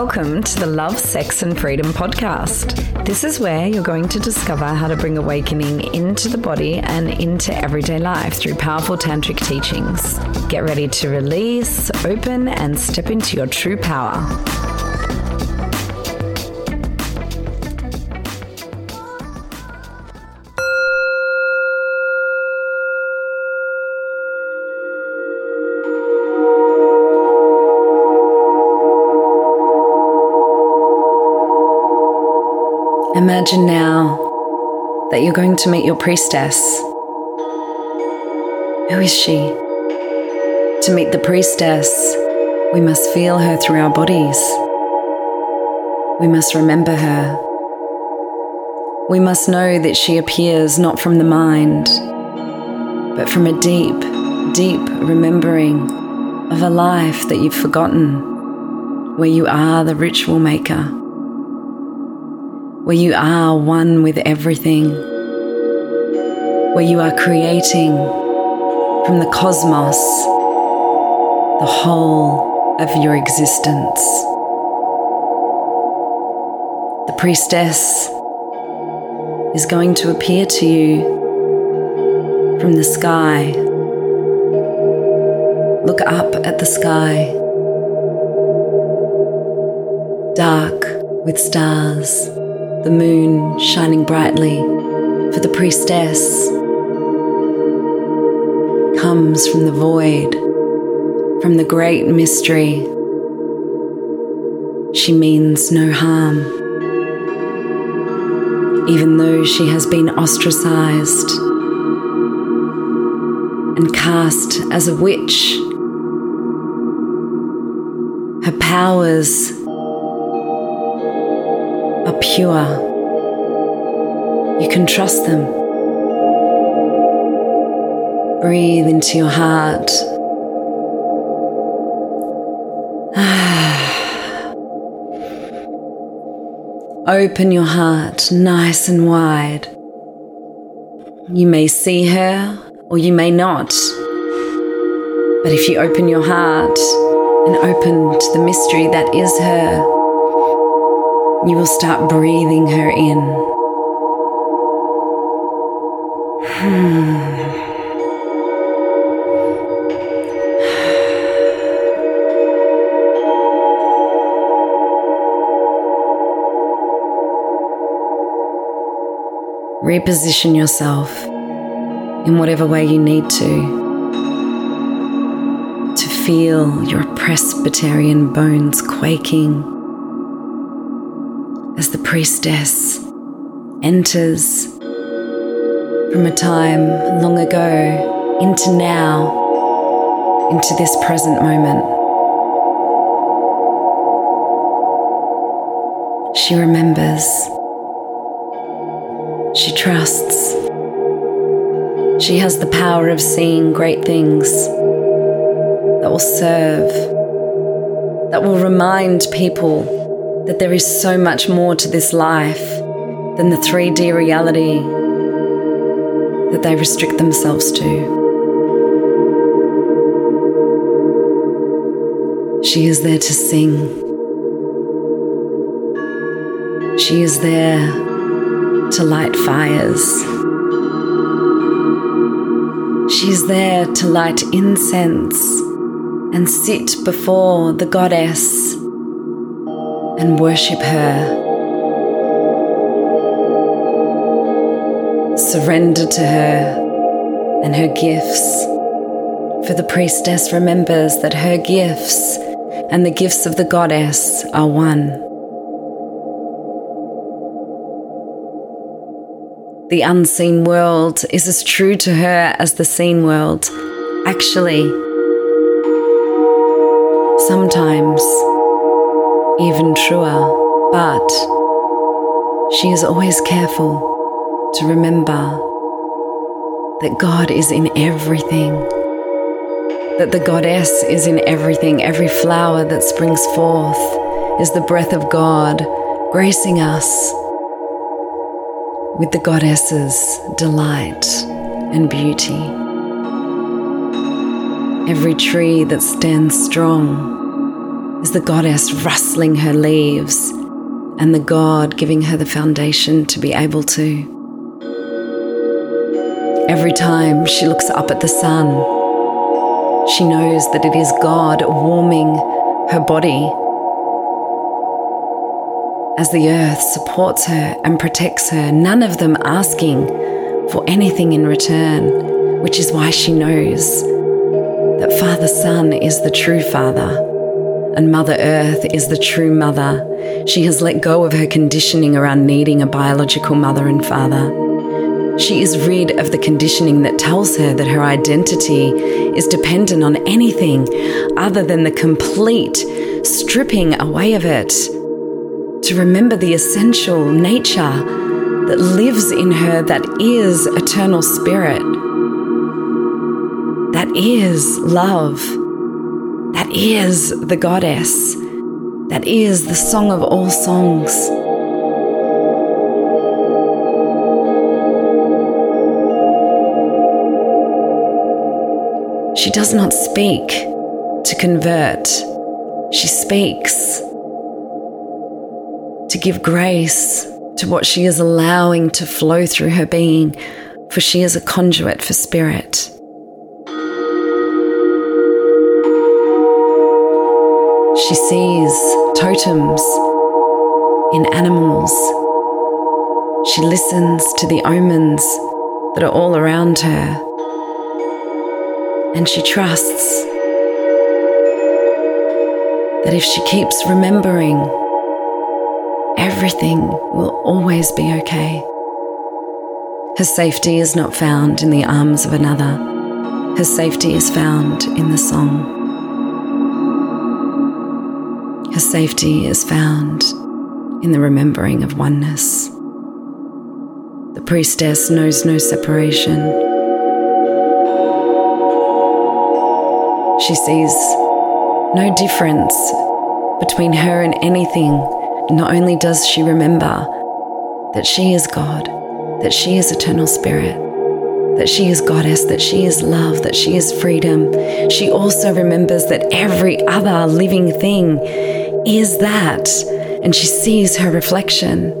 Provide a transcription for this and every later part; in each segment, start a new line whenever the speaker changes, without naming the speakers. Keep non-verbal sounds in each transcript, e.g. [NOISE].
Welcome to the Love, Sex and Freedom podcast. This is where you're going to discover how to bring awakening into the body and into everyday life through powerful tantric teachings. Get ready to release, open, and step into your true power. Imagine now that you're going to meet your priestess. Who is she? To meet the priestess, we must feel her through our bodies. We must remember her. We must know that she appears not from the mind, but from a deep, deep remembering of a life that you've forgotten, where you are the ritual maker where you are one with everything, where you are creating from the cosmos the whole of your existence. The priestess is going to appear to you from the sky. Look up at the sky, dark with stars the moon shining brightly, for the priestess comes from the void, from the great mystery. She means no harm. Even though she has been ostracized and cast as a witch, her powers pure. You can trust them. Breathe into your heart. [SIGHS] Open your heart nice and wide. You may see her or you may not. But if you open your heart and open to the mystery that is her, you will start breathing her in. Reposition yourself in whatever way you need to to feel your Presbyterian bones quaking as the priestess enters from a time long ago into now, into this present moment. She remembers. She trusts. She has the power of seeing great things that will serve, that will remind people that there is so much more to this life than the 3D reality that they restrict themselves to. She is there to sing. She is there to light fires. She is there to light incense and sit before the goddess and worship her. Surrender to her and her gifts. For the priestess remembers that her gifts and the gifts of the goddess are one. The unseen world is as true to her as the seen world. Actually, sometimes even truer, but she is always careful to remember that God is in everything, that the goddess is in everything. Every flower that springs forth is the breath of God gracing us with the goddess's delight and beauty. Every tree that stands strong is the goddess rustling her leaves and the God giving her the foundation to be able to. Every time she looks up at the sun, she knows that it is God warming her body as the earth supports her and protects her, none of them asking for anything in return, which is why she knows that Father Sun is the true Father and Mother Earth is the true Mother. She has let go of her conditioning around needing a biological mother and father. She is rid of the conditioning that tells her that her identity is dependent on anything other than the complete stripping away of it. To remember the essential nature that lives in her, that is eternal spirit that is love, that is the goddess, that is the song of all songs. She does not speak to convert, she speaks to give grace to what she is allowing to flow through her being, for she is a conduit for spirit. She sees totems in animals. She listens to the omens that are all around her. And she trusts that if she keeps remembering, everything will always be okay. Her safety is not found in the arms of another. Her safety is found in the song. Her safety is found in the remembering of oneness. The priestess knows no separation. She sees no difference between her and anything. Not only does she remember that she is God, that she is eternal spirit, that she is goddess, that she is love, that she is freedom, she also remembers that every other living thing is that? And she sees her reflection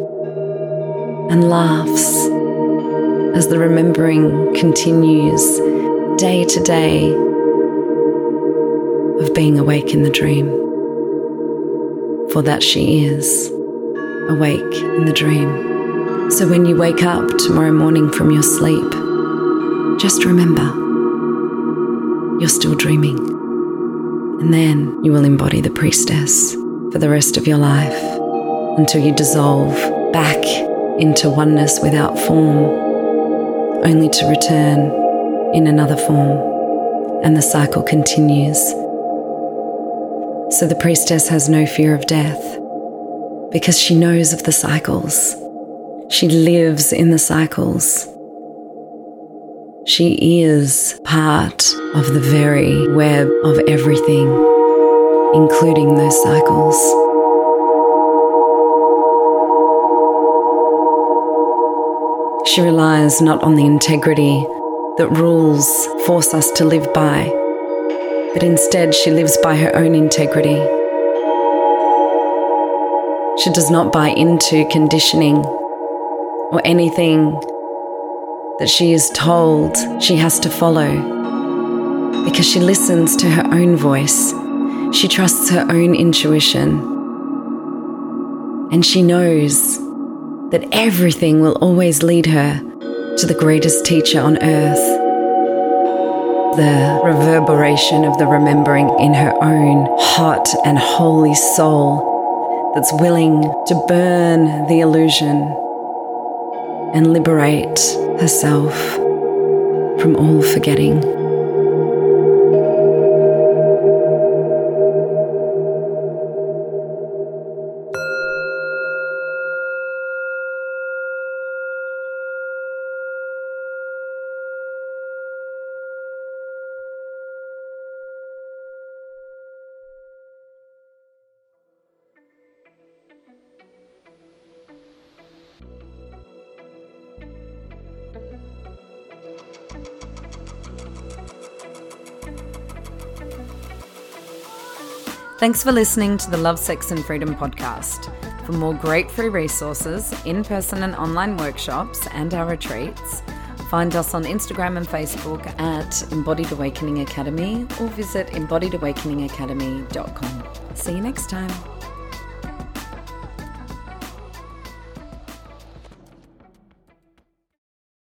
and laughs as the remembering continues day to day of being awake in the dream. For that she is awake in the dream. So when you wake up tomorrow morning from your sleep, just remember you're still dreaming. And then you will embody the priestess for the rest of your life until you dissolve back into oneness without form, only to return in another form, and the cycle continues. So the priestess has no fear of death because she knows of the cycles. She lives in the cycles. She is part of the very web of everything including those cycles. She relies not on the integrity that rules force us to live by, but instead she lives by her own integrity. She does not buy into conditioning or anything that she is told she has to follow because she listens to her own voice she trusts her own intuition. And she knows that everything will always lead her to the greatest teacher on earth. The reverberation of the remembering in her own hot and holy soul that's willing to burn the illusion and liberate herself from all forgetting. Thanks for listening to the Love, Sex and Freedom podcast. For more great free resources, in person and online workshops, and our retreats, find us on Instagram and Facebook at Embodied Awakening Academy or visit embodiedawakeningacademy.com. See you next time.